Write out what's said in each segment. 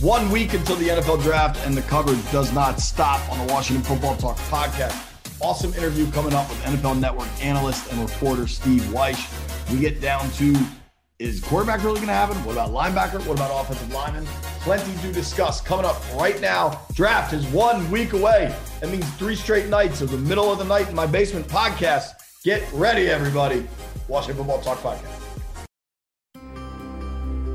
One week until the NFL draft, and the coverage does not stop on the Washington Football Talk podcast. Awesome interview coming up with NFL Network analyst and reporter Steve Wyche. We get down to is quarterback really going to happen? What about linebacker? What about offensive lineman? Plenty to discuss coming up right now. Draft is one week away. That means three straight nights of the middle of the night in my basement podcast. Get ready, everybody. Washington Football Talk podcast.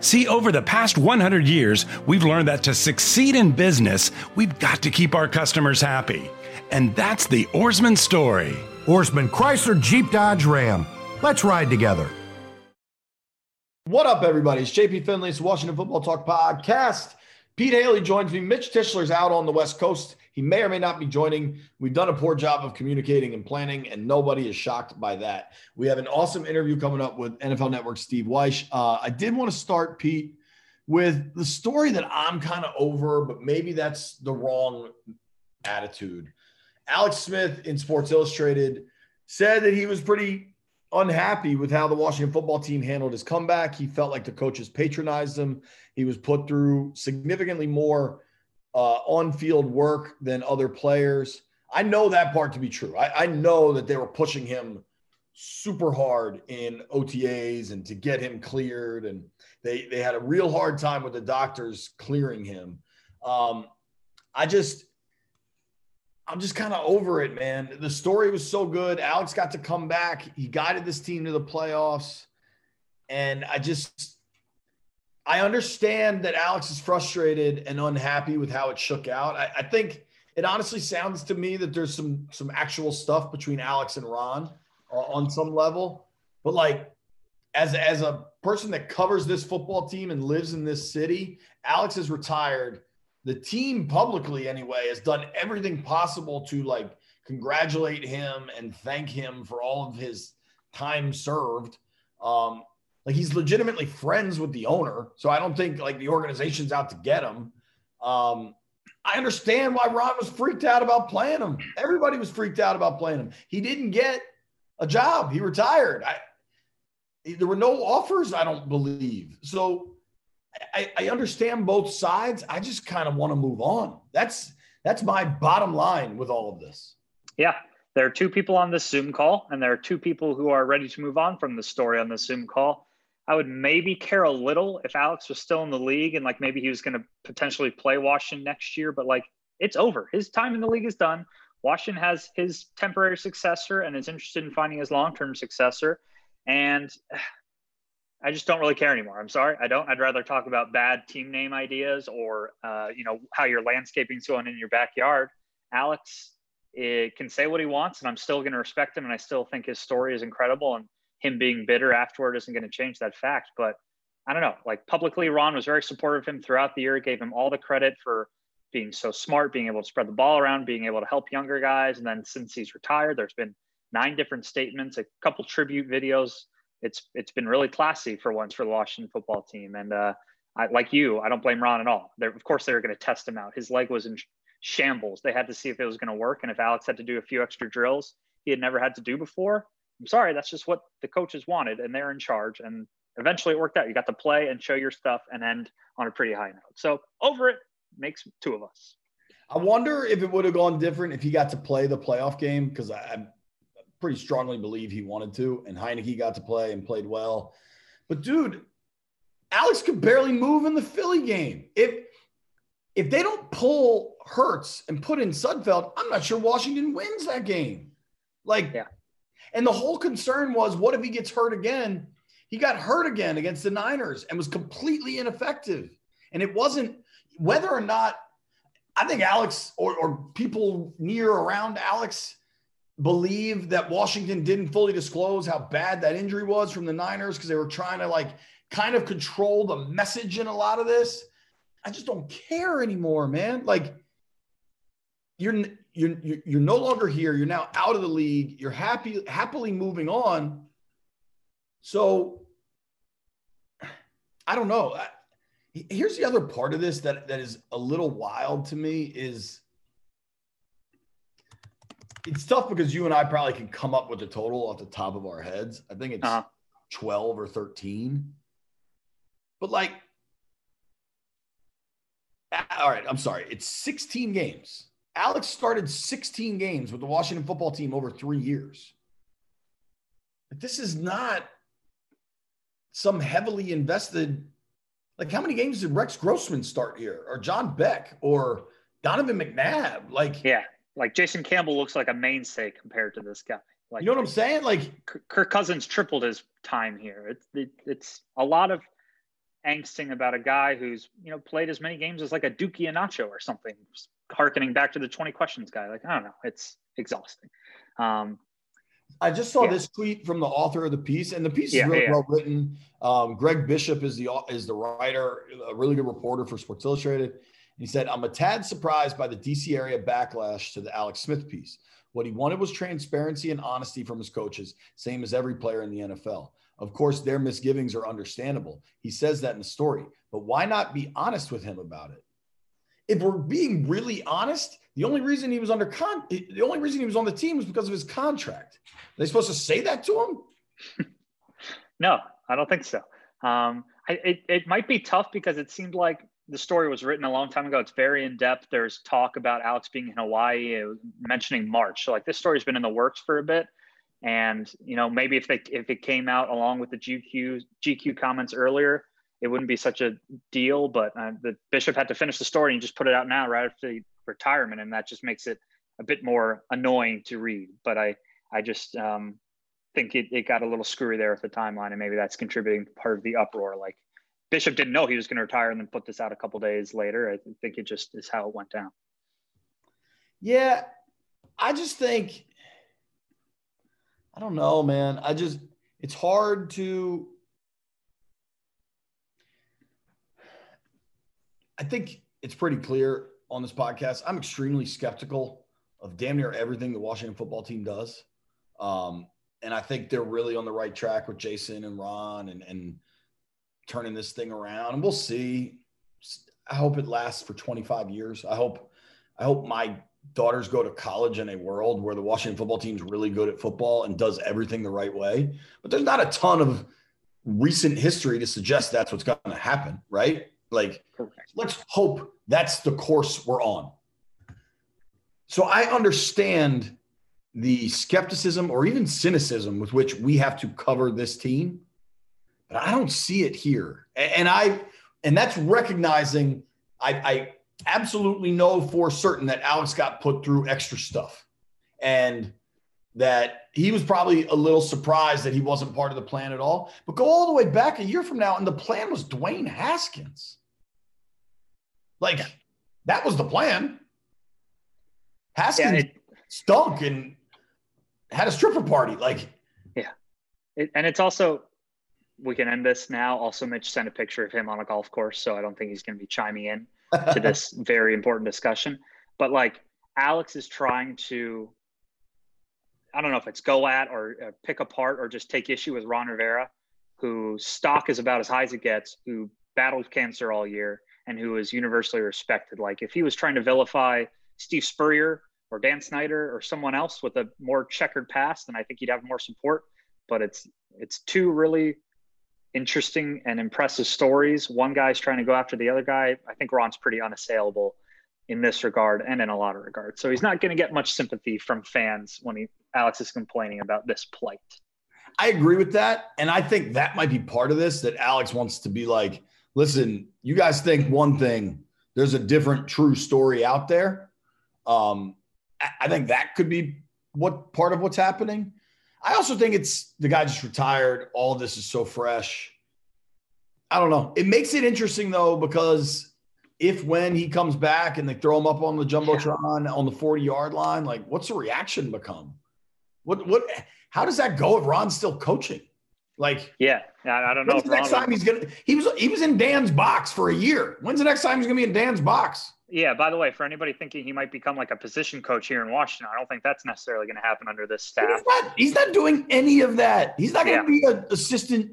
See, over the past 100 years, we've learned that to succeed in business, we've got to keep our customers happy. And that's the Ourisman story. Ourisman Chrysler Jeep Dodge Ram. Let's ride together. What up, everybody? It's JP Finley's Washington Football Talk Podcast. Pete Hailey joins me. Mitch Tischler's out on the West Coast. He may or may not be joining. We've done a poor job of communicating and planning, and nobody is shocked by that. We have an awesome interview coming up with NFL Network Steve Wyche. Uh, I did want to start, Pete, with the story that I'm kind of over, but maybe that's the wrong attitude. Alex Smith in Sports Illustrated said that he was pretty unhappy with how the Washington football team handled his comeback. He felt like the coaches patronized him. He was put through significantly more uh, on field work than other players. I know that part to be true. I, I know that they were pushing him super hard in OTAs and to get him cleared. And they, they had a real hard time with the doctors clearing him. Um, I just, I'm just kind of over it, man. The story was so good. Alex got to come back. He guided this team to the playoffs. And I just, I understand that Alex is frustrated and unhappy with how it shook out. I, I, think it honestly sounds to me that there's some some actual stuff between Alex and Ron uh, on some level. But like, as as a person that covers this football team and lives in this city, Alex is retired. The team publicly, anyway, has done everything possible to like congratulate him and thank him for all of his time served. Um, like he's legitimately friends with the owner. So I don't think like the organization's out to get him. Um, I understand why Ron was freaked out about playing him. Everybody was freaked out about playing him. He didn't get a job. He retired. I, there were no offers, I don't believe. So I, I understand both sides. I just kind of want to move on. That's that's my bottom line with all of this. Yeah. There are two people on this Zoom call, and there are two people who are ready to move on from the story on the Zoom call. I would maybe care a little if Alex was still in the league and like maybe he was going to potentially play Washington next year, but like it's over. His time in the league is done. Washington has his temporary successor and is interested in finding his long term successor. And I just don't really care anymore. I'm sorry. I don't. I'd rather talk about bad team name ideas or, uh, you know, how your landscaping's going in your backyard. Alex it can say what he wants, and I'm still going to respect him. And I still think his story is incredible. And him being bitter afterward isn't going to change that fact. But I don't know. Like publicly, Ron was very supportive of him throughout the year. Gave him all the credit for being so smart, being able to spread the ball around, being able to help younger guys. And then since he's retired, there's been nine different statements, a couple tribute videos. It's it's been really classy for once for the Washington football team. And uh, I, like you, I don't blame Ron at all. They're, of course, they were going to test him out. His leg was in shambles. They had to see if it was going to work, and if Alex had to do a few extra drills he had never had to do before, I'm sorry, that's just what the coaches wanted, and they're in charge. And eventually, it worked out. You got to play and show your stuff and end on a pretty high note. So over it makes two of us. I wonder if it would have gone different if he got to play the playoff game because I, I pretty strongly believe he wanted to, and Heineke got to play and played well. But dude, Alex could barely move in the Philly game. If if they don't pull Hurts and put in Sudfeld, I'm not sure Washington wins that game. Like, yeah. And the whole concern was, what if he gets hurt again? He got hurt again against the Niners and was completely ineffective. And it wasn't whether or not I think Alex or, or people near around Alex believe that Washington didn't fully disclose how bad that injury was from the Niners because they were trying to like kind of control the message in a lot of this. I just don't care anymore, man. Like you're you're, you're no longer here. You're now out of the league. You're happy happily moving on. So I don't know. Here's the other part of this that that is a little wild to me is it's tough because you and I probably can come up with a total off the top of our heads. I think it's uh-huh. 12 or 13. But like all right, I'm sorry. It's 16 games. Alex started 16 games with the Washington football team over three years. But this is not some heavily invested. Like, how many games did Rex Grossman start here, or John Beck, or Donovan McNabb? Like, yeah, like Jason Campbell looks like a mainstay compared to this guy. Like, you know what I'm saying? Like, Kirk Cousins tripled his time here. It's it, it's a lot of angsting about a guy who's you know played as many games as like a Duke Ihenacho or something, harkening back to the 20 questions guy. Like I don't know, it's exhausting. Um, I just saw yeah. this tweet from the author of the piece, and the piece yeah, is really yeah. well written. Um, Greg Bishop is the is the writer, a really good reporter for Sports Illustrated. He said, "I'm a tad surprised by the DC area backlash to the Alex Smith piece. What he wanted was transparency and honesty from his coaches, same as every player in the NFL. Of course, their misgivings are understandable. He says that in the story, but why not be honest with him about it? If we're being really honest, the only reason he was under con the only reason he was on the team was because of his contract. Are they supposed to say that to him? no, I don't think so. Um, I, it, it might be tough because it seemed like the story was written a long time ago. It's very in depth. There's talk about Alex being in Hawaii, mentioning March. So like this story's been in the works for a bit. And you know, maybe if they if it came out along with the GQ GQ comments earlier, it wouldn't be such a deal. But uh, the bishop had to finish the story and just put it out now, right after retirement, and that just makes it a bit more annoying to read. But I I just um, think it, it got a little screwy there with the timeline, and maybe that's contributing part of the uproar. Like Bishop didn't know he was going to retire and then put this out a couple days later. I think it just is how it went down. Yeah, I just think I don't know, man. I just it's hard to I think it's pretty clear on this podcast. I'm extremely skeptical of damn near everything the Washington football team does. Um, and I think they're really on the right track with Jason and Ron and, and turning this thing around. And we'll see. I hope it lasts for 25 years. I hope, I hope my daughters go to college in a world where the Washington football team's really good at football and does everything the right way. But there's not a ton of recent history to suggest that's what's going to happen, right? Like, Correct. let's hope that's the course we're on. So I understand the skepticism or even cynicism with which we have to cover this team, but I don't see it here. And I, and that's recognizing I, I absolutely know for certain that Alex got put through extra stuff and that he was probably a little surprised that he wasn't part of the plan at all. But go all the way back a year from now, and the plan was Dwayne Haskins. Like that was the plan. Haskins yeah, it, stunk and had a stripper party. Like, yeah, it, and it's also we can end this now. Also, Mitch sent a picture of him on a golf course, so I don't think he's going to be chiming in to this very important discussion. But like Alex is trying to, I don't know if it's go at or uh, pick apart or just take issue with Ron Rivera, whose stock is about as high as it gets, who battled cancer all year and who is universally respected. Like if he was trying to vilify Steve Spurrier or Dan Snyder or someone else with a more checkered past, then I think he'd have more support. But it's it's two really interesting and impressive stories. One guy's trying to go after the other guy. I think Ron's pretty unassailable in this regard and in a lot of regards. So he's not going to get much sympathy from fans when he Alex is complaining about this plight. I agree with that, and I think that might be part of this that Alex wants to be like, listen, you guys think one thing, there's a different true story out there. Um, I think that could be what part of what's happening. I also think it's the guy just retired. All this is so fresh. I don't know. It makes it interesting though, because if when he comes back and they throw him up on the jumbotron yeah. on the 40 yard line, like what's the reaction become? What what how does that go if Ron's still coaching? Like yeah, I, don't know. When's the next time he's gonna he was he was in Dan's box for a year. When's the next time he's gonna be in Dan's box? Yeah. By the way, for anybody thinking he might become like a position coach here in Washington, I don't think that's necessarily going to happen under this staff. He's not, he's not doing any of that. He's not going to yeah. be an assistant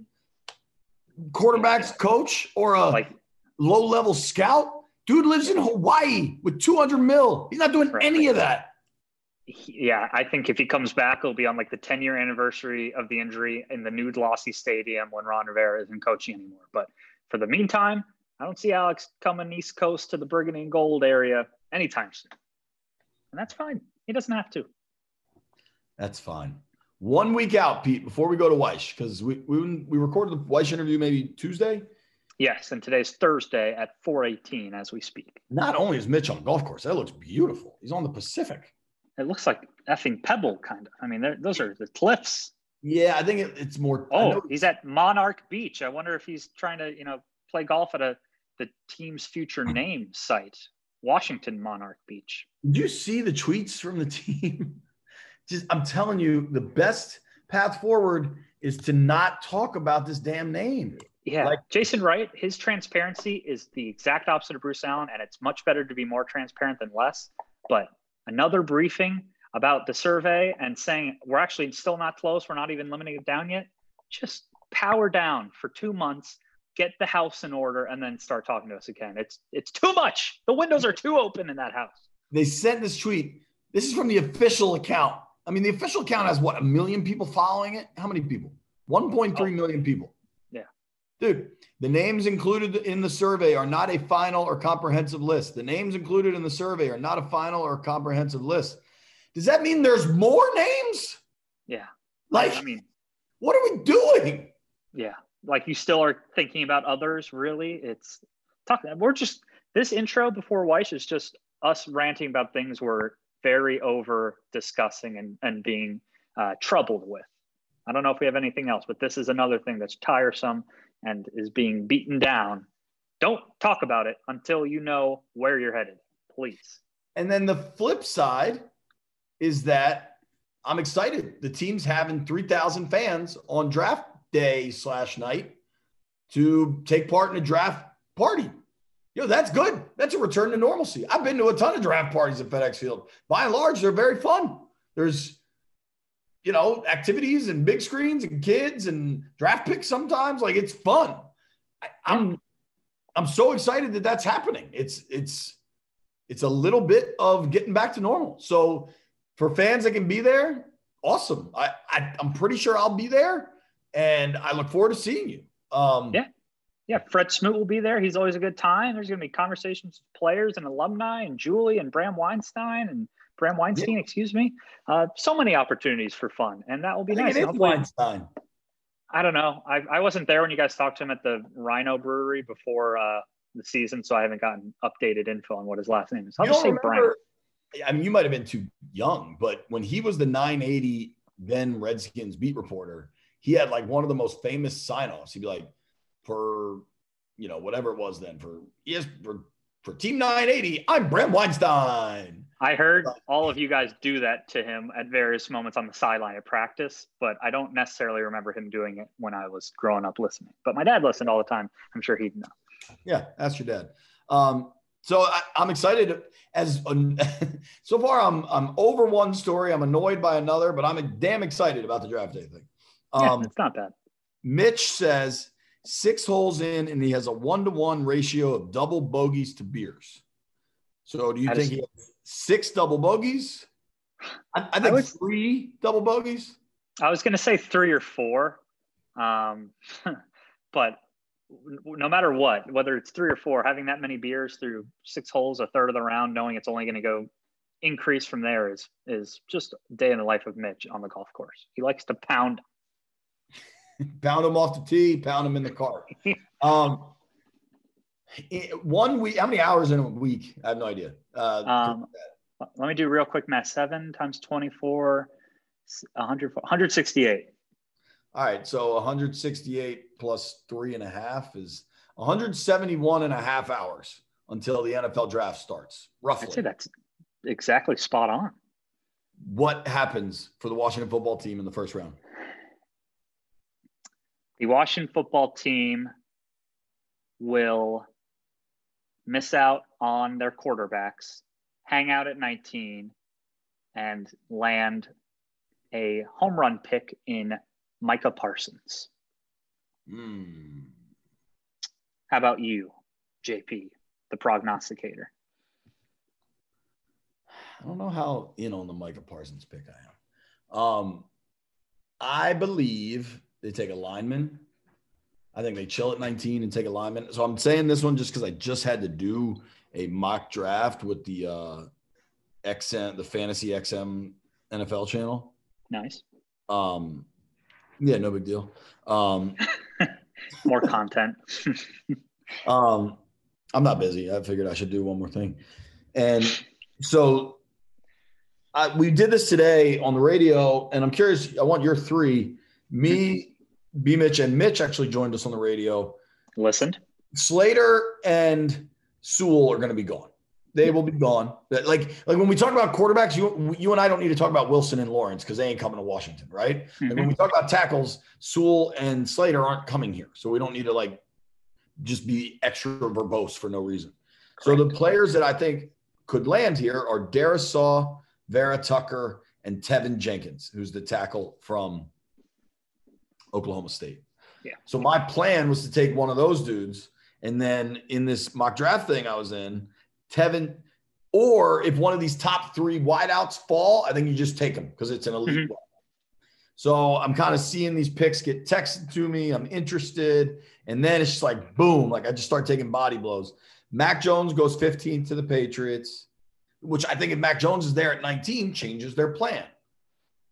quarterbacks coach or a like, low level scout. Dude lives in Hawaii with 200 mil. He's not doing right. any of that. Yeah, I think if he comes back, it'll be on like the 10 year anniversary of the injury in the new Lossy Stadium when Ron Rivera isn't coaching anymore. But for the meantime, I don't see Alex coming East Coast to the Burgundy and Gold area anytime soon. And that's fine. He doesn't have to. That's fine. One week out, Pete, before we go to Wyche, because we, we we recorded the Wyche interview maybe Tuesday. Yes, and today's Thursday at 418 as we speak. Not only is Mitch on a golf course, that looks beautiful. He's on the Pacific. It looks like effing pebble, kind of. I mean, those are the cliffs. Yeah, I think it, it's more. Oh, he's at Monarch Beach. I wonder if he's trying to, you know, play golf at a the team's future hmm. name site, Washington Monarch Beach. Did you see the tweets from the team? Just, I'm telling you, the best path forward is to not talk about this damn name. Yeah, like, Jason Wright, his transparency is the exact opposite of Bruce Allen, and it's much better to be more transparent than less. But another briefing about the survey and saying we're actually still not close, we're not even limiting it down yet. Just power down for two months, get the house in order, and then start talking to us again. It's it's too much. The windows are too open in that house. They sent this tweet. This is from the official account. I mean, the official account has what a million people following it. How many people? 1.3 million people. Dude, the names included in the survey are not a final or comprehensive list. The names included in the survey are not a final or comprehensive list. Does that mean there's more names? Yeah. Like, I mean, what are we doing? Yeah. Like you still are thinking about others, really? It's talking. We're just, this intro before Wyche is just us ranting about things we're very over discussing and, and being uh, troubled with. I don't know if we have anything else, but this is another thing that's tiresome and is being beaten down. Don't talk about it until you know where you're headed, please. And then the flip side is that I'm excited. The team's having 3,000 fans on draft day slash night to take part in a draft party. Yo, that's good. That's a return to normalcy. I've been to a ton of draft parties at FedEx Field. By and large, they're very fun. There's you know, activities and big screens and kids and draft picks sometimes. Like it's fun. I, I'm I'm so excited that that's happening. It's it's it's a little bit of getting back to normal. So for fans that can be there, awesome. I, I am pretty sure I'll be there, and I look forward to seeing you. Um, yeah, yeah. Fred Smoot will be there. He's always a good time. There's going to be conversations with players and alumni, and Julie and Bram Weinstein and Bram Weinstein, yeah. excuse me. Uh, so many opportunities for fun, and that will be nice. It is Weinstein. I don't know. I, I wasn't there when you guys talked to him at the Rhino Brewery before uh, the season, so I haven't gotten updated info on what his last name is. I'll you just say Brian. I mean, you might have been too young, but when he was the 980 then Redskins beat reporter, he had like one of the most famous sign-offs. He'd be like, for you know whatever it was then for yes for for Team 980, I'm Bram Weinstein. I heard all of you guys do that to him at various moments on the sideline of practice, but I don't necessarily remember him doing it when I was growing up listening. But my dad listened all the time. I'm sure he'd know. Yeah, ask your dad. Um, so I, am excited. As so far, I'm I'm over one story. I'm annoyed by another, but I'm damn excited about the draft day thing. Um, yeah, it's not bad. Mitch says six holes in, and he has a one to one ratio of double bogeys to beers. So do you think he has six double bogeys? I, I think I was, three double bogeys. I was going to say three or four, um, but no matter what, whether it's three or four, having that many beers through six holes, a third of the round, knowing it's only going to go increase from there is is just a day in the life of Mitch on the golf course. He likes to pound, pound him off the tee, pound him in the cart. um, one week, how many hours in a week? I have no idea. Uh, um, let me do real quick math. Seven times 24, 100, 168. All right. So 168 plus three and a half is 171 and a half hours until the NFL draft starts, roughly. I'd say that's exactly spot on. What happens for the Washington football team in the first round? The Washington football team will miss out on their quarterbacks, hang out at 19, and land a home run pick in Micah Parsons. Mm. How about you, JP, the prognosticator? I don't know how in on the Micah Parsons pick I am. Um, I believe they take a lineman. I think they chill at 19 and take a lineman. So I'm saying this one just because I just had to do a mock draft with the uh, XM, the Fantasy XM NFL channel. Nice. Um, yeah, no big deal. Um, more content. um, I'm not busy. I figured I should do one more thing, and so I, we did this today on the radio, and I'm curious. I want your three. Me, B. Mitch, and Mitch actually joined us on the radio. Listened. Slater and Sewell are going to be gone they will be gone. Like like when we talk about quarterbacks, you you and I don't need to talk about Wilson and Lawrence because they ain't coming to Washington, right? Mm-hmm. And when we talk about tackles, Sewell and Slater aren't coming here, so we don't need to like just be extra verbose for no reason. Correct. So the players that I think could land here are Darrisaw, Vera Tucker, and Teven Jenkins, who's the tackle from Oklahoma State. Yeah. So my plan was to take one of those dudes, and then in this mock draft thing I was in. Teven, or if one of these top three wideouts fall, I think you just take them because it's an elite. Mm-hmm. So I'm kind of seeing these picks get texted to me. I'm interested. And then it's just like, boom, like I just start taking body blows. Mac Jones goes 15 to the Patriots, which I think if Mac Jones is there at 19, changes their plan.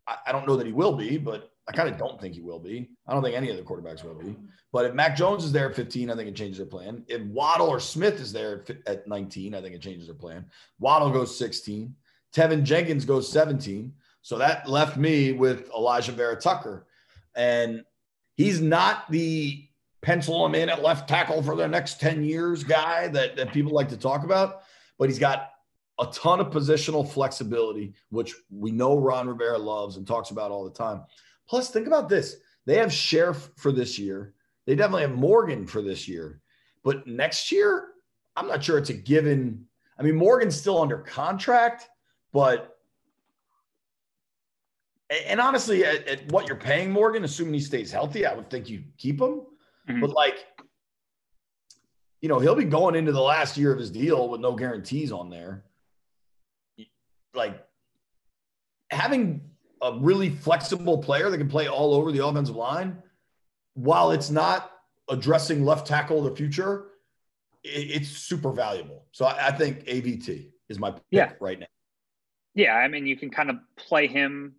I, I don't know that he will be, but I kind of don't think he will be. I don't think any of the quarterbacks will be. But if Mac Jones is there at 15, I think it changes their plan. If Waddle or Smith is there at 19, I think it changes their plan. Waddle goes 16. Teven Jenkins goes 17. So that left me with Alijah Vera Tucker. And he's not the pencil him in at left tackle for the next 10 years guy that, that people like to talk about, but he's got a ton of positional flexibility, which we know Ron Rivera loves and talks about all the time. Plus, think about this. They have Scherff for this year. They definitely have Morgan for this year. But next year, I'm not sure it's a given. I mean, Morgan's still under contract, but and honestly, at, at what you're paying Morgan, assuming he stays healthy, I would think you keep him. Mm-hmm. But like, you know, he'll be going into the last year of his deal with no guarantees on there. Like having a really flexible player that can play all over the offensive line, while it's not addressing left tackle of the future, it's super valuable. So I, think AVT is my pick yeah. right now. Yeah, I mean, you can kind of play him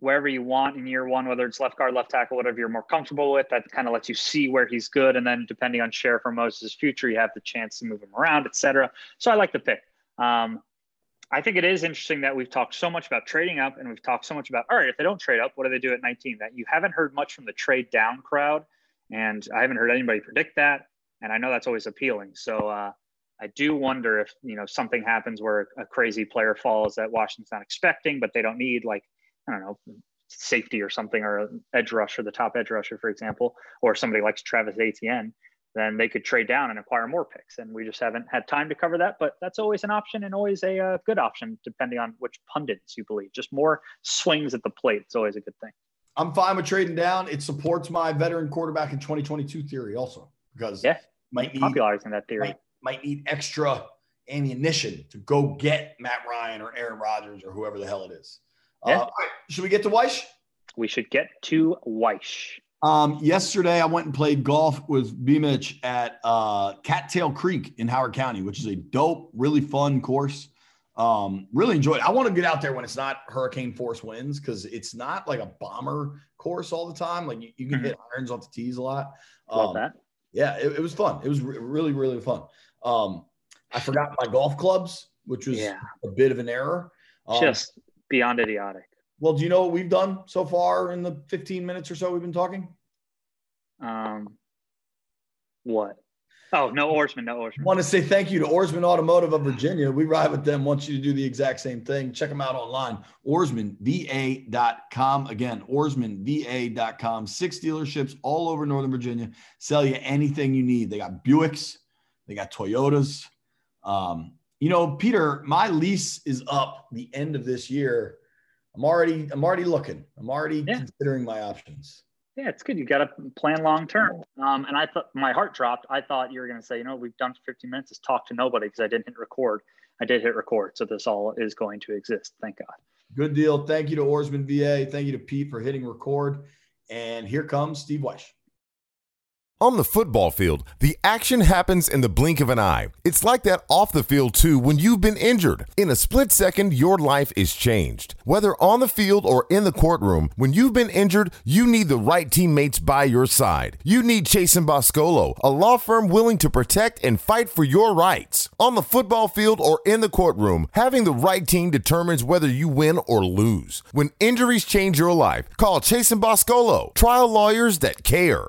wherever you want in year one, whether it's left guard, left tackle, whatever you're more comfortable with. That kind of lets you see where he's good, and then depending on Scherff or Moses' future, you have the chance to move him around, etc. So I like the pick. Um, I think it is interesting that we've talked so much about trading up and we've talked so much about, all right, if they don't trade up, what do they do at 19? That you haven't heard much from the trade down crowd. And I haven't heard anybody predict that. And I know that's always appealing. So uh, I do wonder if, you know, something happens where a crazy player falls that Washington's not expecting, but they don't need like, I don't know, safety or something or an edge rusher, the top edge rusher, for example, or somebody likes Travis Etienne then they could trade down and acquire more picks. And we just haven't had time to cover that, but that's always an option and always a uh, good option, depending on which pundits you believe. Just more swings at the plate. It's always a good thing. I'm fine with trading down. It supports my veteran quarterback in 2022 theory also because yeah, might need, popularizing that theory. Might, might need extra ammunition to go get Matt Ryan or Aaron Rodgers or whoever the hell it is. Yeah. Uh, should we get to Wyche? We should get to Wyche. Um, yesterday, I went and played golf with B Mitch at uh, Cattail Creek in Howard County, which is a dope, really fun course. Um, really enjoyed it. I want to get out there when it's not hurricane force winds because it's not like a bomber course all the time. Like you, you can mm-hmm. hit irons off the tees a lot. Um, Love that. Yeah, it, it, was fun. It was re- really, really fun. Um, I forgot my golf clubs, which was yeah. a bit of an error. Um, Just beyond idiotic. Well, do you know what we've done so far in the 15 minutes or so we've been talking? Um, what? Oh, no Ourisman, no Ourisman. Want to say thank you to Ourisman Automotive of Virginia. We ride with them. Want you to do the exact same thing. Check them out online. OurismanVA.com. Again, OurismanVA.com. Six dealerships all over Northern Virginia. Sell you anything you need. They got Buicks, they got Toyotas, Um, you know, Peter, my lease is up the end of this year. I'm already, I'm already looking. I'm already yeah. considering my options. Yeah, it's good. You got to plan long term. Um, and I thought my heart dropped. I thought you were going to say, you know, we've done 15 minutes. Let's talk to nobody because I didn't hit record. I did hit record, so this all is going to exist. Thank God. Good deal. Thank you to Ourisman VA. Thank you to Pete for hitting record. And here comes Steve Wyche. On the football field, the action happens in the blink of an eye. It's like that off the field too when you've been injured. In a split second, your life is changed. Whether on the field or in the courtroom, when you've been injured, you need the right teammates by your side. You need Chasen Boscolo, a law firm willing to protect and fight for your rights. On the football field or in the courtroom, having the right team determines whether you win or lose. When injuries change your life, call Chasen Boscolo, trial lawyers that care.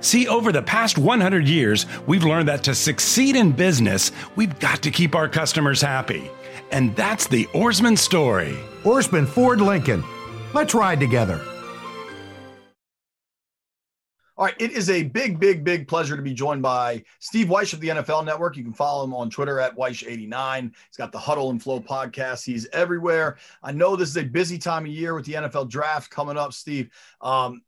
See, over the past 100 years, we've learned that to succeed in business, we've got to keep our customers happy. And that's the Ourisman story. Ourisman Ford Lincoln. Let's ride together. All right, it is a big, big, big pleasure to be joined by Steve Wyche of the NFL Network. You can follow him on Twitter at Wyche89. He's got the Huddle and Flow podcast. He's everywhere. I know this is a busy time of year with the NFL draft coming up, Steve. Um,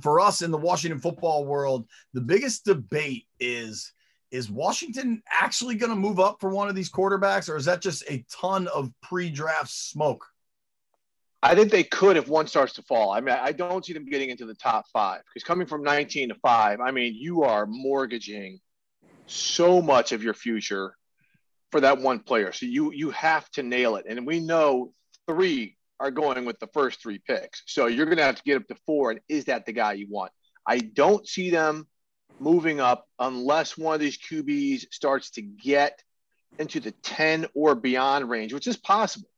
for us in the Washington football world, the biggest debate is is Washington actually going to move up for one of these quarterbacks, or is that just a ton of pre-draft smoke? I think they could if one starts to fall. I mean, I don't see them getting into the top five because coming from 19 to five, I mean, you are mortgaging so much of your future for that one player. So you you have to nail it. And we know three are going with the first three picks. So you're going to have to get up to four. And is that the guy you want? I don't see them moving up unless one of these QBs starts to get into the 10 or beyond range, which is possible.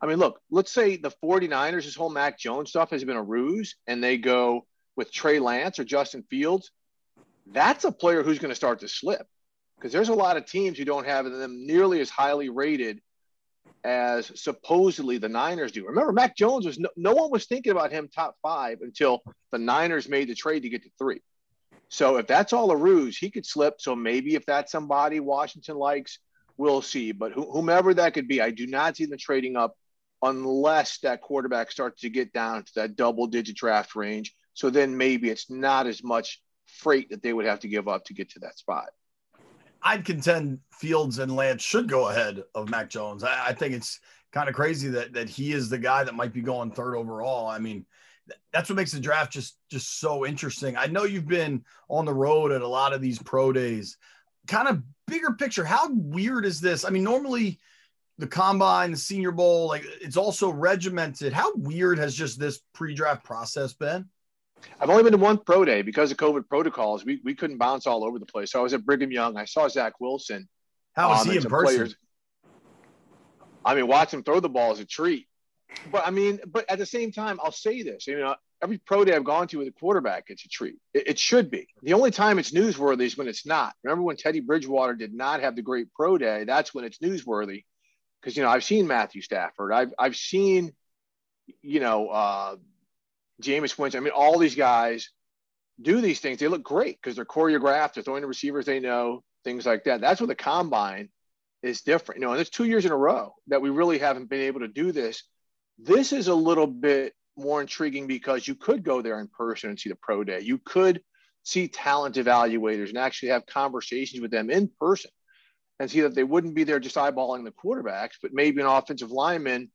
I mean, look, let's say the 49ers, this whole Mac Jones stuff has been a ruse, and they go with Trey Lance or Justin Fields. That's a player who's going to start to slip because there's a lot of teams who don't have them nearly as highly rated as supposedly the Niners do. Remember, Mac Jones was no, no, one was thinking about him top five until the Niners made the trade to get to three. So if that's all a ruse, he could slip. So maybe if that's somebody Washington likes, we'll see. But wh- whomever that could be, I do not see them trading up unless that quarterback starts to get down to that double digit draft range. So then maybe it's not as much freight that they would have to give up to get to that spot. I'd contend Fields and Lance should go ahead of Mac Jones. I, I think it's kind of crazy that that he is the guy that might be going third overall. I mean, that's what makes the draft just just so interesting. I know you've been on the road at a lot of these pro days. Kind of bigger picture, how weird is this? I mean, normally the combine, the senior bowl, like it's also regimented. How weird has just this pre-draft process been? I've only been to one pro day because of COVID protocols. We, we couldn't bounce all over the place. So I was at Brigham Young. I saw Zach Wilson. How was um, he in person? Players. I mean, watch him throw the ball is a treat. But I mean, but at the same time, I'll say this. You know, every pro day I've gone to with a quarterback, it's a treat. It, it should be. The only time it's newsworthy is when it's not. Remember when Teddy Bridgewater did not have the great pro day? That's when it's newsworthy. Because you know, I've seen Matthew Stafford. I've I've seen, you know, uh, Jameis Winston. I mean, all these guys do these things. They look great because they're choreographed. They're throwing the receivers they know, things like that. That's what the combine is different. You know, and it's two years in a row that we really haven't been able to do this. This is a little bit more intriguing because you could go there in person and see the pro day. You could see talent evaluators and actually have conversations with them in person and see that they wouldn't be there just eyeballing the quarterbacks, but maybe an offensive lineman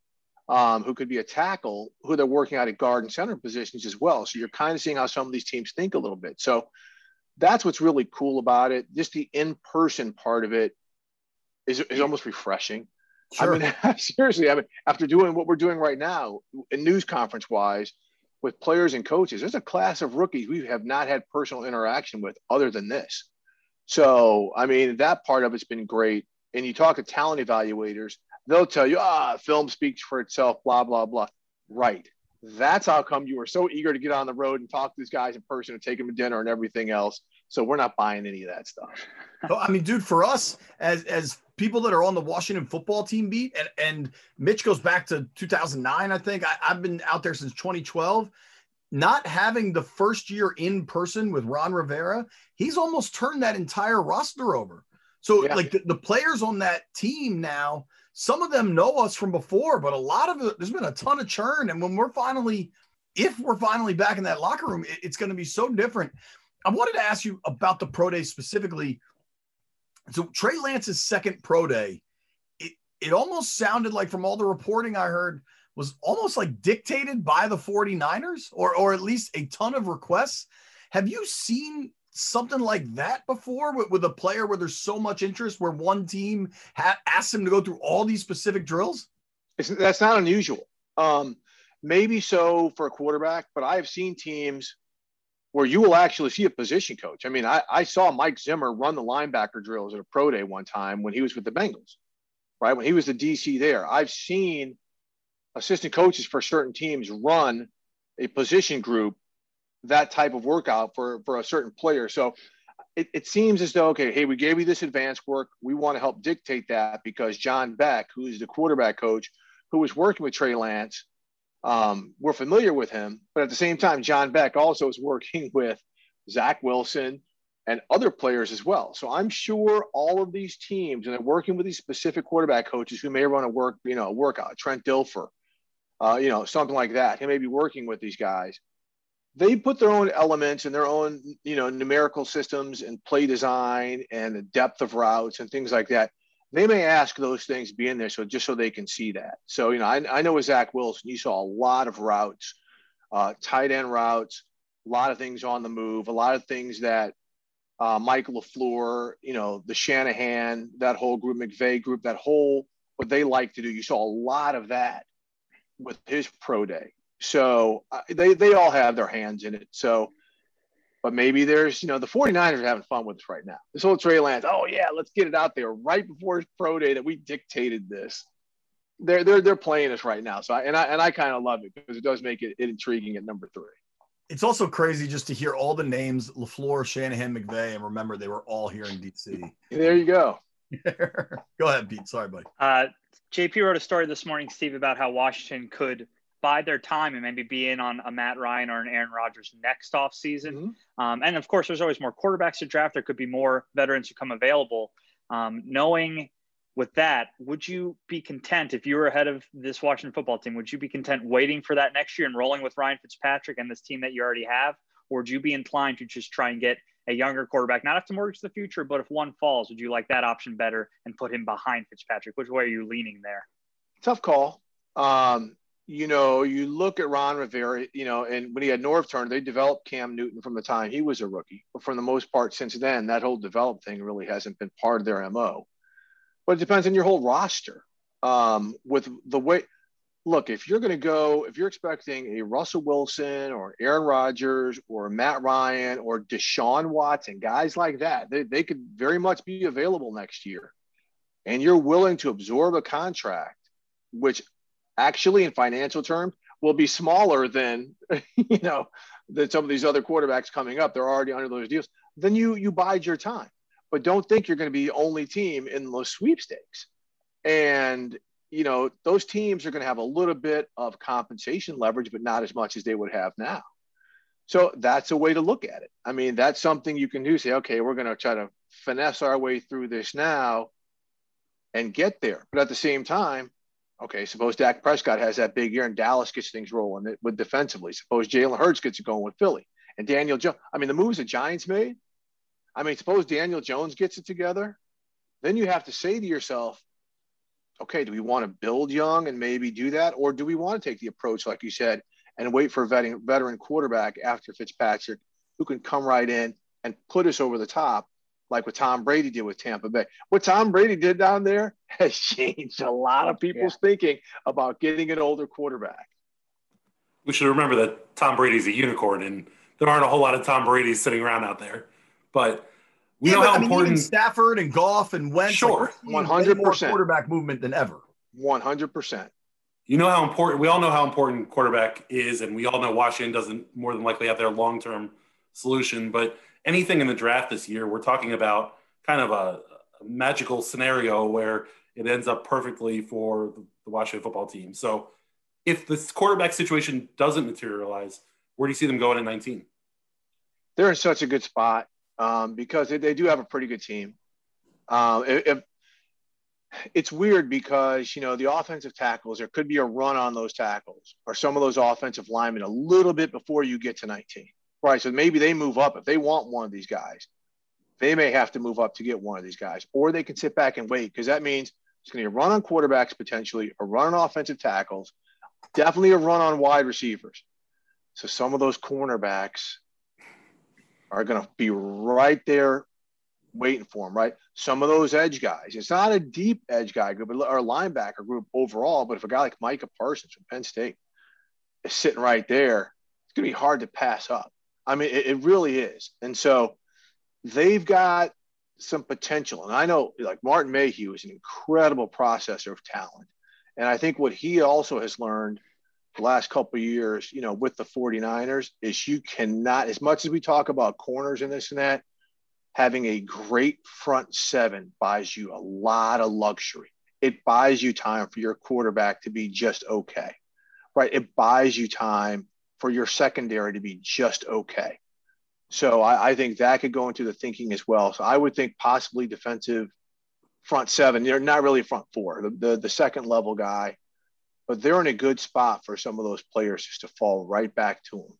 um, who could be a tackle, who they're working out at guard and center positions as well. So you're kind of seeing how some of these teams think a little bit. So that's what's really cool about it. Just the in-person part of it is, is almost refreshing. Sure. I mean, seriously, I mean, after doing what we're doing right now, in news conference wise, with players and coaches, there's a class of rookies we have not had personal interaction with other than this. So, I mean, that part of it's been great. And you talk to talent evaluators, they'll tell you, ah, film speaks for itself, blah, blah, blah. Right. That's how come you were so eager to get on the road and talk to these guys in person and take them to dinner and everything else. So we're not buying any of that stuff. I mean, dude, for us as as people that are on the Washington football team beat, and, and Mitch goes back to 2009, I think. I, I've been out there since 2012 not having the first year in person with Ron Rivera, he's almost turned that entire roster over. So, yeah. like the, the, players on that team now, some of them know us from before, but a lot of it, there's been a ton of churn. And when we're finally, if we're finally back in that locker room, it, it's going to be so different. I wanted to ask you about the pro day specifically. So, Trey Lance's second pro day, it, it almost sounded like from all the reporting I heard, was almost like dictated by the 49ers or, or at least a ton of requests. Have you seen something like that before with, with a player where there's so much interest where one team ha- asks him to go through all these specific drills? It's, that's not unusual. Um, maybe so for a quarterback, but I have seen teams where you will actually see a position coach. I mean, I, I saw Mike Zimmer run the linebacker drills at a pro day one time when he was with the Bengals, right? When he was the DC there. I've seen assistant coaches for certain teams run a position group that type of workout for for a certain player so it, it seems as though okay hey we gave you this advanced work we want to help dictate that because john beck who's the quarterback coach who was working with trey lance um, we're familiar with him but at the same time john beck also is working with zach wilson and other players as well. So I'm sure all of these teams, and they're working with these specific quarterback coaches who may run a work, you know, a workout. Trent Dilfer, uh, you know, something like that. He may be working with these guys. They put their own elements and their own, you know, numerical systems and play design and the depth of routes and things like that. They may ask those things be in there so just so they can see that. So, you know, I, I know with Zach Wilson, you saw a lot of routes, uh, tight end routes, a lot of things on the move, a lot of things that uh, Mike LaFleur, you know, the Shanahan, that whole group, McVay group, that whole what they like to do. You saw a lot of that with his pro day. So uh, they, they all have their hands in it. So, but maybe there's, you know, the 49ers are having fun with this right now. This whole Trey Lance, oh yeah, let's get it out there right before pro day that we dictated this. They're, they're, they're playing us right now. So, I, and I, and I kind of love it because it does make it, it intriguing at number three. It's also crazy just to hear all the names LaFleur, Shanahan, McVay, and remember they were all here in DC. There you go. Go ahead, Pete. Sorry, buddy. Uh, JP wrote a story this morning, Steve, about how Washington could bide their time and maybe be in on a Matt Ryan or an Aaron Rodgers next off season. Mm-hmm. Um, and of course, there's always more quarterbacks to draft. There could be more veterans who come available. Um, knowing with that, would you be content if you were ahead of this Washington football team? Would you be content waiting for that next year and rolling with Ryan Fitzpatrick and this team that you already have? Or would you be inclined to just try and get a younger quarterback, not have to mortgage the future, but if one falls, would you like that option better and put him behind Fitzpatrick? Which way are you leaning there? Tough call. Um, you know, you look at Ron Rivera, you know, and when he had Norv Turner, they developed Cam Newton from the time he was a rookie. But for the most part, since then, that whole develop thing really hasn't been part of their MO. But it depends on your whole roster. Um, with the way look, if you're going to go, if you're expecting a Russell Wilson or Aaron Rodgers or Matt Ryan or Deshaun Watson, guys like that, they, they could very much be available next year. And you're willing to absorb a contract, which actually in financial terms will be smaller than, you know, than some of these other quarterbacks coming up. They're already under those deals. Then you you bide your time. But don't think you're going to be the only team in those sweepstakes. And you know, those teams are going to have a little bit of compensation leverage, but not as much as they would have now. So that's a way to look at it. I mean, that's something you can do. Say, okay, we're going to try to finesse our way through this now and get there. But at the same time, okay, suppose Dak Prescott has that big year and Dallas gets things rolling with defensively. Suppose Jalen Hurts gets it going with Philly and Daniel Jones. I mean, the moves the Giants made. I mean, suppose Daniel Jones gets it together. Then you have to say to yourself, okay, do we want to build young and maybe do that? Or do we want to take the approach, like you said, and wait for a veteran, veteran quarterback after Fitzpatrick who can come right in and put us over the top, like what Tom Brady did with Tampa Bay? What Tom Brady did down there has changed a lot of people's yeah. thinking about getting an older quarterback. We should remember that Tom Brady's a unicorn, and there aren't a whole lot of Tom Brady's sitting around out there. But we yeah, know how I mean, important Stafford and Goff and Wentz. Sure, one hundred percent quarterback movement than ever. 100%. You know how important, we all know how important quarterback is, and we all know Washington doesn't more than likely have their long term solution. But anything in the draft this year, we're talking about kind of a, magical scenario where it ends up perfectly for the Washington football team. So if this quarterback situation doesn't materialize, where do you see them going in 19? They're in such a good spot um, because they, they, do have a pretty good team. Um, if, it's weird because you know the offensive tackles there could be a run on those tackles or some of those offensive linemen a little bit before you get to 19 right so maybe they move up if they want one of these guys they may have to move up to get one of these guys or they can sit back and wait because that means it's going to be a run on quarterbacks potentially a run on offensive tackles definitely a run on wide receivers so some of those cornerbacks are going to be right there waiting for him, right? Some of those edge guys, it's not a deep edge guy group or linebacker group overall, but if a guy like Micah Parsons from Penn State is sitting right there, it's going to be hard to pass up. I mean, it, it really is. And so they've got some potential. And I know like Martin Mayhew is an incredible processor of talent. And I think what he also has learned the last couple years, you know, with the 49ers is you cannot, as much as we talk about corners and this and that, having a great front seven buys you a lot of luxury. It buys you time for your quarterback to be just okay, right? It buys you time for your secondary to be just okay. So I, I think that could go into the thinking as well. So I would think possibly defensive front seven. They're not really front four, the, the, the second level guy, but they're in a good spot for some of those players just to fall right back to them.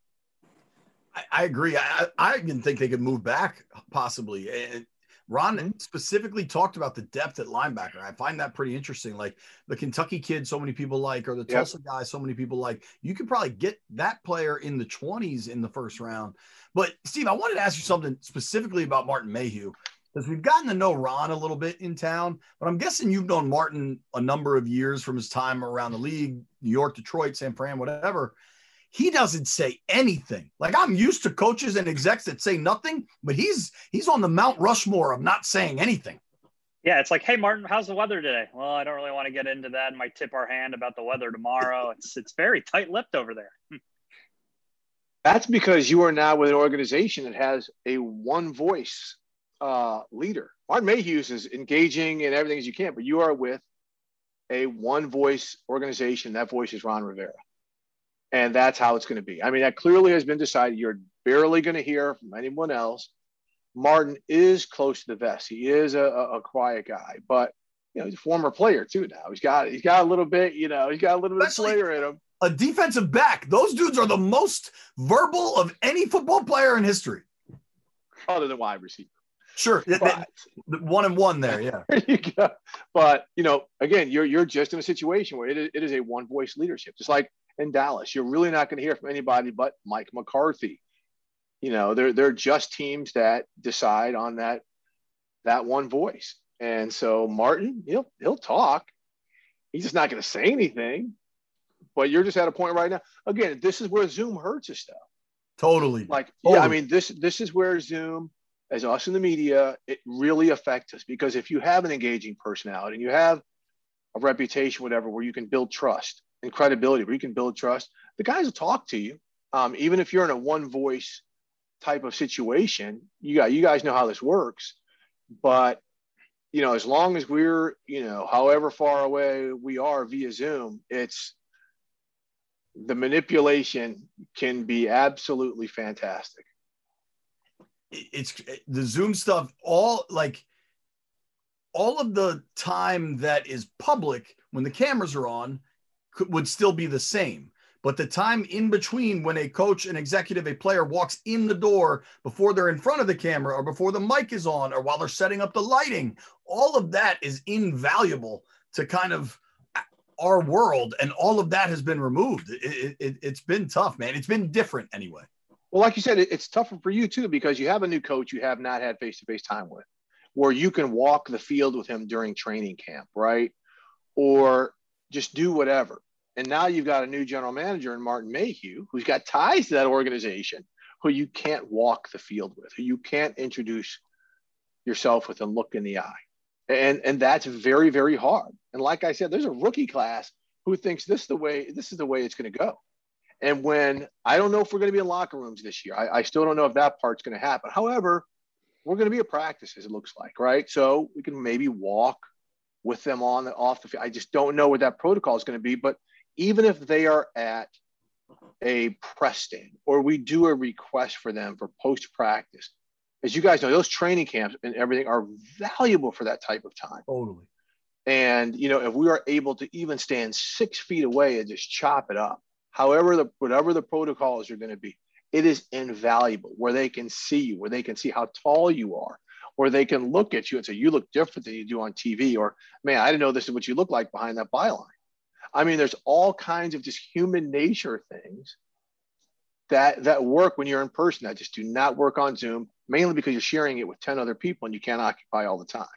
I, agree. I, I even think they could move back possibly. And Ron mm-hmm. specifically talked about the depth at linebacker. I find that pretty interesting. Like the Kentucky kid, so many people like, or the Tulsa guy, so many people like. You could probably get that player in the 20s in the first round. But Steve, I wanted to ask you something specifically about Martin Mayhew because we've gotten to know Ron a little bit in town, but I'm guessing you've known Martin a number of years from his time around the league, New York, Detroit, San Fran, whatever he doesn't say anything. Like I'm used to coaches and execs that say nothing, but he's he's on the Mount Rushmore of not saying anything. Yeah, it's like, hey Martin, how's the weather today? Well, I don't really want to get into that. And might tip our hand about the weather tomorrow. It's it's very tight-lipped over there. That's because you are now with an organization that has a one voice uh, leader. Martin Mayhew is engaging in everything as you can, but you are with a one voice organization. That voice is Ron Rivera and that's how it's going to be. I mean, that clearly has been decided. You're barely going to hear from anyone else. Martin is close to the vest. He is a, a, quiet guy, but you know he's a former player too. Now he's got he's got a little bit, you know, he's got a little bit of player in him. A defensive back. Those dudes are the most verbal of any football player in history, other than wide receiver. Sure, but, one and one there, yeah. you but you know, again, you're you're just in a situation where it is, it is a one voice leadership, just like in Dallas. You're really not going to hear from anybody but Mike McCarthy. You know, they're they're just teams that decide on that that one voice. And so Martin, he'll he'll talk. He's just not going to say anything. But you're just at a point right now. Again, this is where Zoom hurts us, though. Totally. Like, totally. yeah, I mean, this this is where Zoom, as us in the media, it really affects us because if you have an engaging personality and you have a reputation, whatever, where you can build trust, and credibility where you can build trust, the guys will talk to you. Um, even if you're in a one voice type of situation, you got you guys know how this works. But you know, as long as we're, you know, however far away we are via Zoom, it's the manipulation can be absolutely fantastic. It's the Zoom stuff, all like all of the time that is public when the cameras are on could, would still be the same. But the time in between when a coach, an executive, a player walks in the door before they're in front of the camera or before the mic is on or while they're setting up the lighting, all of that is invaluable to kind of our world. And all of that has been removed. It, it, it's been tough, man. It's been different anyway. Well, like you said, it's tougher for you too because you have a new coach you have not had face to face time with, where you can walk the field with him during training camp, right? Or just do whatever. And now you've got a new general manager in Martin Mayhew, who's got ties to that organization, who you can't walk the field with, who you can't introduce yourself with and look in the eye. And, and that's very, very hard. And like I said, there's a rookie class who thinks this is the way this is the way it's going to go. And when I don't know if we're going to be in locker rooms this year, I, I still don't know if that part's going to happen. However, we're going to be at practices, it looks like, right? So we can maybe walk with them on the off the field. I just don't know what that protocol is going to be. But even if they are at a press stand or we do a request for them for post practice, as you guys know, those training camps and everything are valuable for that type of time. Totally. And you know, if we are able to even stand six feet away and just chop it up, however the whatever the protocols are going to be, it is invaluable. Where they can see you, where they can see how tall you are, where they can look at you and say, "You look different than you do on TV," or "Man, I didn't know this is what you look like behind that byline." I mean, there's all kinds of just human nature things that that work when you're in person that just do not work on Zoom, mainly because you're sharing it with 10 other people and you can't occupy all the time.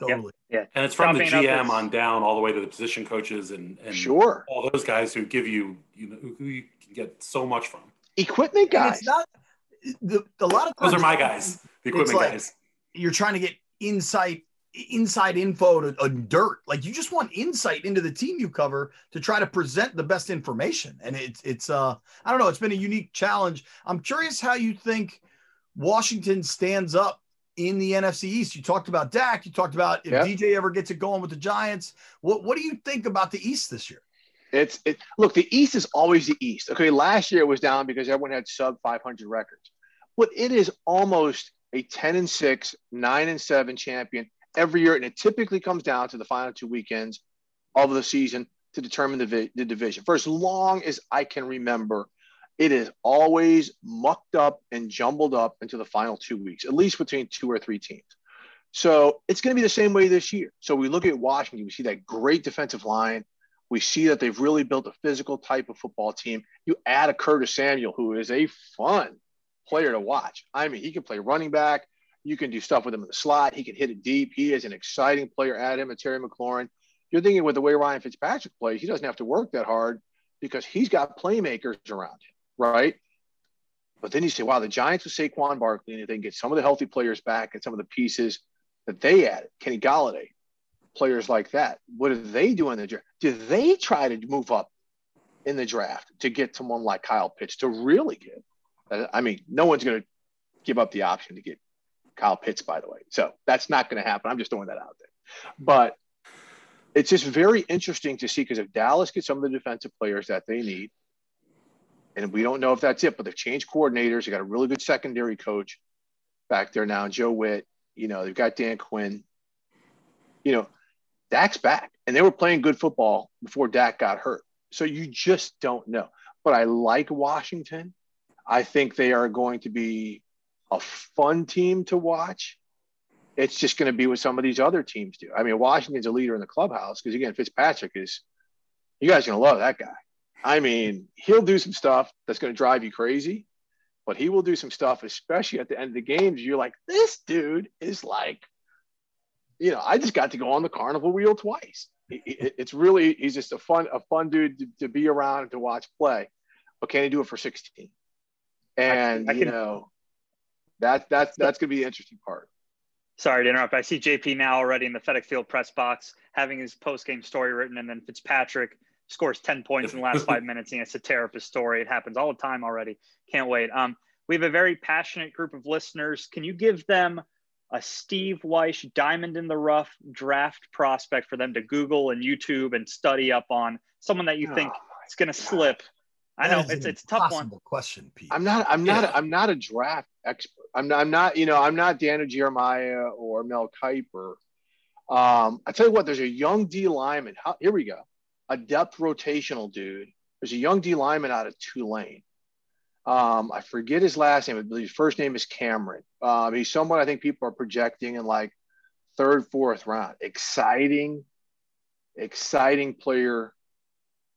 Totally. Yeah. And it's from the GM on down all the way to the position coaches and, and Sure. all those guys who give you, you know, who you can get so much from. Equipment And guys. it's not the, a lot of Those are my guys, the equipment like- guys. You're trying to get insight inside info to a dirt. Like you just want insight into the team you cover to try to present the best information. And it's it's uh I don't know, it's been a unique challenge. I'm curious how you think Washington stands up in the NFC East. You talked about Dak, you talked about if Yep. DJ ever gets it going with the Giants. What what do you think about the East this year? It's it. Look, the East is always the East. Okay, last year it was down because everyone had sub 500 records, but it is almost a 10 and six, nine and seven champion every year, and it typically comes down to the final two weekends of the season to determine the, the division. For as long as I can remember, it is always mucked up and jumbled up into the final two weeks, at least between two or three teams. So it's going to be the same way this year. So we look at Washington, we see that great defensive line. We see that they've really built a physical type of football team. You add a Curtis Samuel, who is a fun player to watch. I mean, he can play running back. You can do stuff with him in the slot. He can hit it deep. He is an exciting player. Add him and Terry McLaurin. You're thinking with the way Ryan Fitzpatrick plays, he doesn't have to work that hard because he's got playmakers around him, right? But then you say, wow, the Giants with Saquon Barkley, and if they can get some of the healthy players back and some of the pieces that they added, Kenny Golladay, players like that. What do they do in the draft? Do they try to move up in the draft to get someone like Kyle Pitts to really? Uh, I mean, no one's going to give up the option to get Kyle Pitts, by the way. So that's not going to happen. I'm just throwing that out there. But it's just very interesting to see because if Dallas gets some of the defensive players that they need, and we don't know if that's it, but they've changed coordinators. They got a really good secondary coach back there now, Joe Whitt. You know, they've got Dan Quinn. You know, Dak's back, and they were playing good football before Dak got hurt. So you just don't know. But I like Washington. I think they are going to be a fun team to watch. It's just going to be what some of these other teams do. I mean, Washington's a leader in the clubhouse because again, Fitzpatrick is. You guys are going to love that guy. I mean, he'll do some stuff that's going to drive you crazy, but he will do some stuff, especially at the end of the games. You're like, this dude is like, you know, I just got to go on the carnival wheel twice. It- it- It's really, he's just a fun, a fun dude to, to be around and to watch play. But can he do it for 16? And I you can- know, that that's that's going to be the interesting part. Sorry to interrupt. I see JP now already in the FedEx Field press box having his post game story written, and then Fitzpatrick scores 10 points in the last five minutes and he has to tear up his story. It happens all the time already. Can't wait. Um, we have a very passionate group of listeners. Can you give them a Steve Wyche diamond in the rough draft prospect for them to Google and YouTube and study up on? Someone that you think Oh, is going to slip. I know it's it's a tough one. Question, Pete. I'm not. I'm not. Yeah. I'm not a draft expert. I'm not. I'm not. You know. I'm not Daniel Jeremiah or Mel Kiper. Um, I tell you what. There's a young D lineman. How, here we go. A depth rotational dude. There's a young D lineman out of Tulane. Um, I forget his last name. I believe his first name is Cameron. Um, he's someone I think people are projecting in like third, fourth round. Exciting, exciting player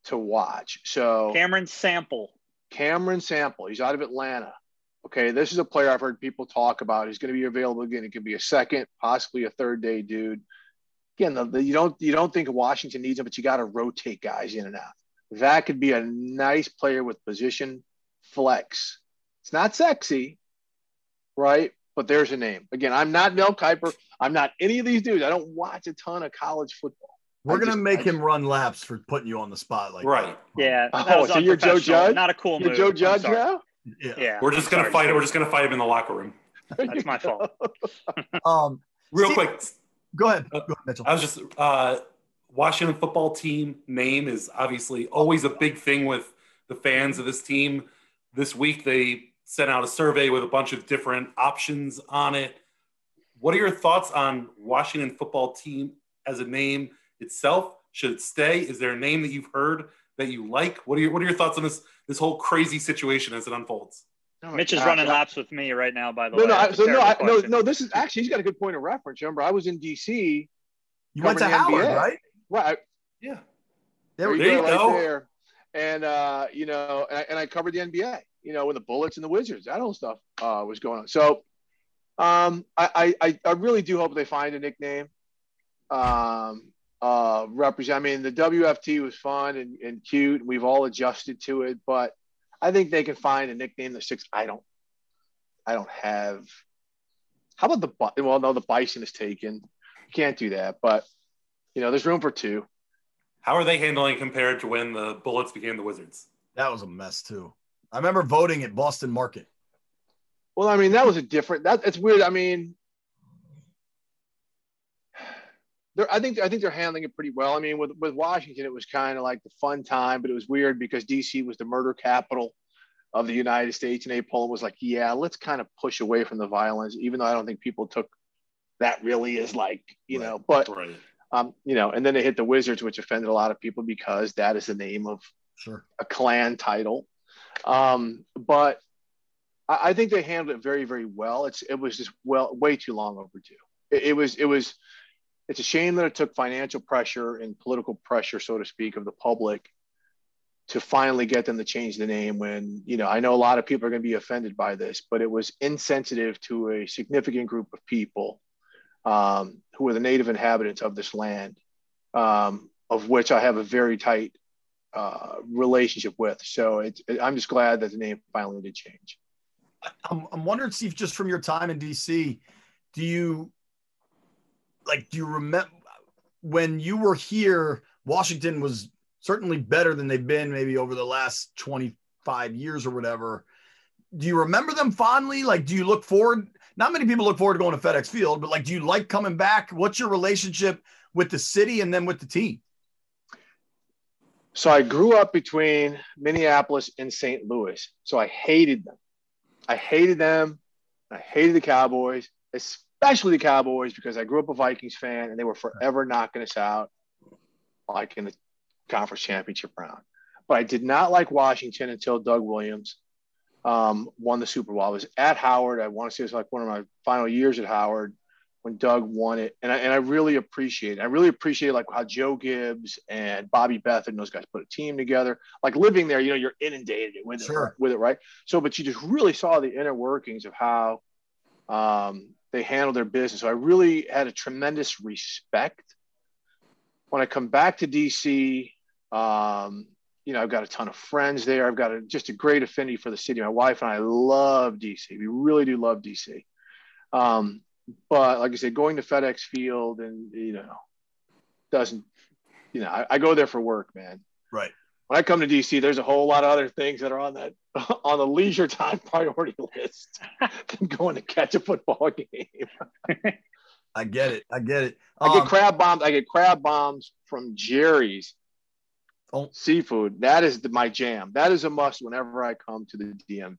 to watch. So Cameron Sample. Cameron Sample. He's out of Atlanta. Okay, this is a player I've heard people talk about. He's going to be available again. It could be a second, possibly a third day dude. Again, the, the, you don't you don't think Washington needs him, but you got to rotate guys in and out. That could be a nice player with position flex. It's not sexy, right? But there's a name. Again, I'm not Mel Kiper. I'm not any of these dudes. I don't watch a ton of college football. We're I gonna just- make I him run laps for putting you on the spot like that. Right. Yeah. that Oh, was so you're Joe unprofessional. Judge? Not a cool You're move. Joe I'm Judge now. Yeah. Yeah. We're just gonna sorry, fight it. Steve. We're just gonna fight him in the locker room. That's my fault. Um, Real Steve- quick, go ahead. Uh, Go ahead, Mitchell. I was just uh, Washington football team name is obviously always a big thing with the fans of this team. This week they sent out a survey with a bunch of different options on it. What are your thoughts on Washington football team as a name itself? Should it stay? Is there a name that you've heard that you like? What are your What are your thoughts on this this whole crazy situation as it unfolds? Oh my Mitch is gosh, running laps with me right now. By the No, way, no, I, so no, I, no, no. This is actually he's got a good point of reference. Remember, I was in DC. you went to the Howard, NBA. right? Right, Yeah, There we There you right go. there. And uh, you know, and I, and I covered the NBA. You know, when the Bullets and the Wizards, that whole stuff uh, was going on. So, um, I, I I really do hope they find a nickname. Um, uh, represent. I mean, the WFT was fun and, and cute. We've all adjusted to it, but I think they can find a nickname that sticks. I don't. I don't have. How about the bi- well? No, the Bison is taken. You can't do that, but you know, there's room for two. how are they handling compared to when the Bullets became the Wizards? That was a mess too. I remember voting at Boston Market. Well, I mean, that was a different. That it's weird. I mean, they're. I think. I think they're handling it pretty well. I mean, with with Washington, it was kind of like the fun time, but it was weird because DC was the murder capital of the United States, and Pollin was like, "Yeah, let's kind of push away from the violence," even though I don't think people took that really as like you Right. know. But Right. um, you know, and then they hit the Wizards, which offended a lot of people because that is the name of Sure. a Klan title. Um, but I, I think they handled it very, very well. It's it was just well way too long overdue. It, it was it was it's a shame that it took financial pressure and political pressure, so to speak, of the public to finally get them to change the name when you know I know a lot of people are going to be offended by this, but it was insensitive to a significant group of people um, who are the native inhabitants of this land, um, of which I have a very tight uh, relationship with. So it's, I'm just glad that the name finally did change. I'm, I'm wondering, Steve, just from your time in DC, do you like, do you remember when you were here? Washington was certainly better than they've been maybe over the last 25 years or whatever. Do you remember them fondly? Like, do you look forward? Not many people look forward to going to FedEx Field, but like, do you like coming back? What's your relationship with the city and then with the team? So I grew up between Minneapolis and St. Louis. So I hated them. I hated them. I hated the Cowboys, especially the Cowboys, because I grew up a Vikings fan and they were forever knocking us out, like in the conference championship round. But I did not like Washington until Doug Williams um, won the Super Bowl. I was at Howard. I want to say it was like one of my final years at Howard when Doug won it, and I and I really appreciate it. I really appreciate like how Joe Gibbs and Bobby Beathard and those guys put a team together. Like living there, you know, you're inundated with Sure. it, with it, right? So, but you just really saw the inner workings of how um, they handled their business. So I really had a tremendous respect. When I come back to DC, um, you know, I've got a ton of friends there. I've got a, just a great affinity for the city. My wife and I love DC. We really do love DC. Um, but like I said, going to FedEx Field and you know doesn't you know I, I go there for work, man. Right. When I come to DC, there's a whole lot of other things that are on that on the leisure time priority list than going to catch a football game. I get it. I get it. I get Um, crab bombs. I get crab bombs from Jerry's Oh. seafood. That is the, my jam. That is a must whenever I come to the DMV.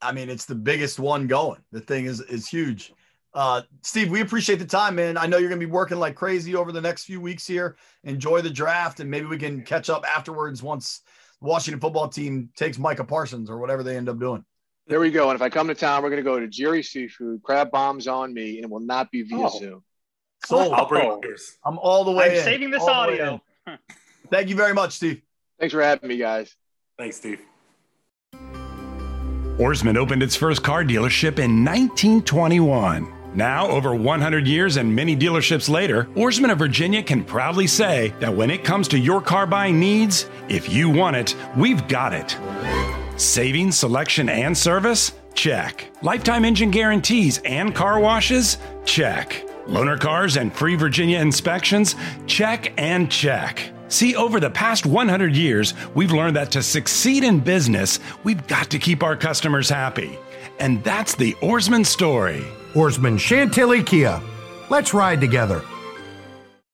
I mean, it's the biggest one going. The thing is is huge. Uh, Steve, we appreciate the time, man. I know you're gonna be working like crazy over the next few weeks here. Enjoy the draft, and maybe we can catch up afterwards once the Washington football team takes Micah Parsons or whatever they end up doing. There we go. And if I come to town, we're going to go to Jerry Seafood, crab bombs on me, and it will not be via Oh. Zoom. So I'll bring Oh. yours. I'm all the way. I'm in. saving this All audio. Thank you very much, Steve. Thanks for having me, guys. Thanks, Steve. Ourisman opened its first car dealership in 1921. Now, over 100 years and many dealerships later, Ourisman of Virginia can proudly say that when it comes to your car buying needs, if you want it, we've got it. Savings, selection, and service? Check. Lifetime engine guarantees and car washes? Check. Loaner cars and free Virginia inspections? Check and check. See, over the past 100 years, we've learned that to succeed in business, we've got to keep our customers happy. And that's the Ourisman story. Ourisman Chantilly Kia. Let's ride together.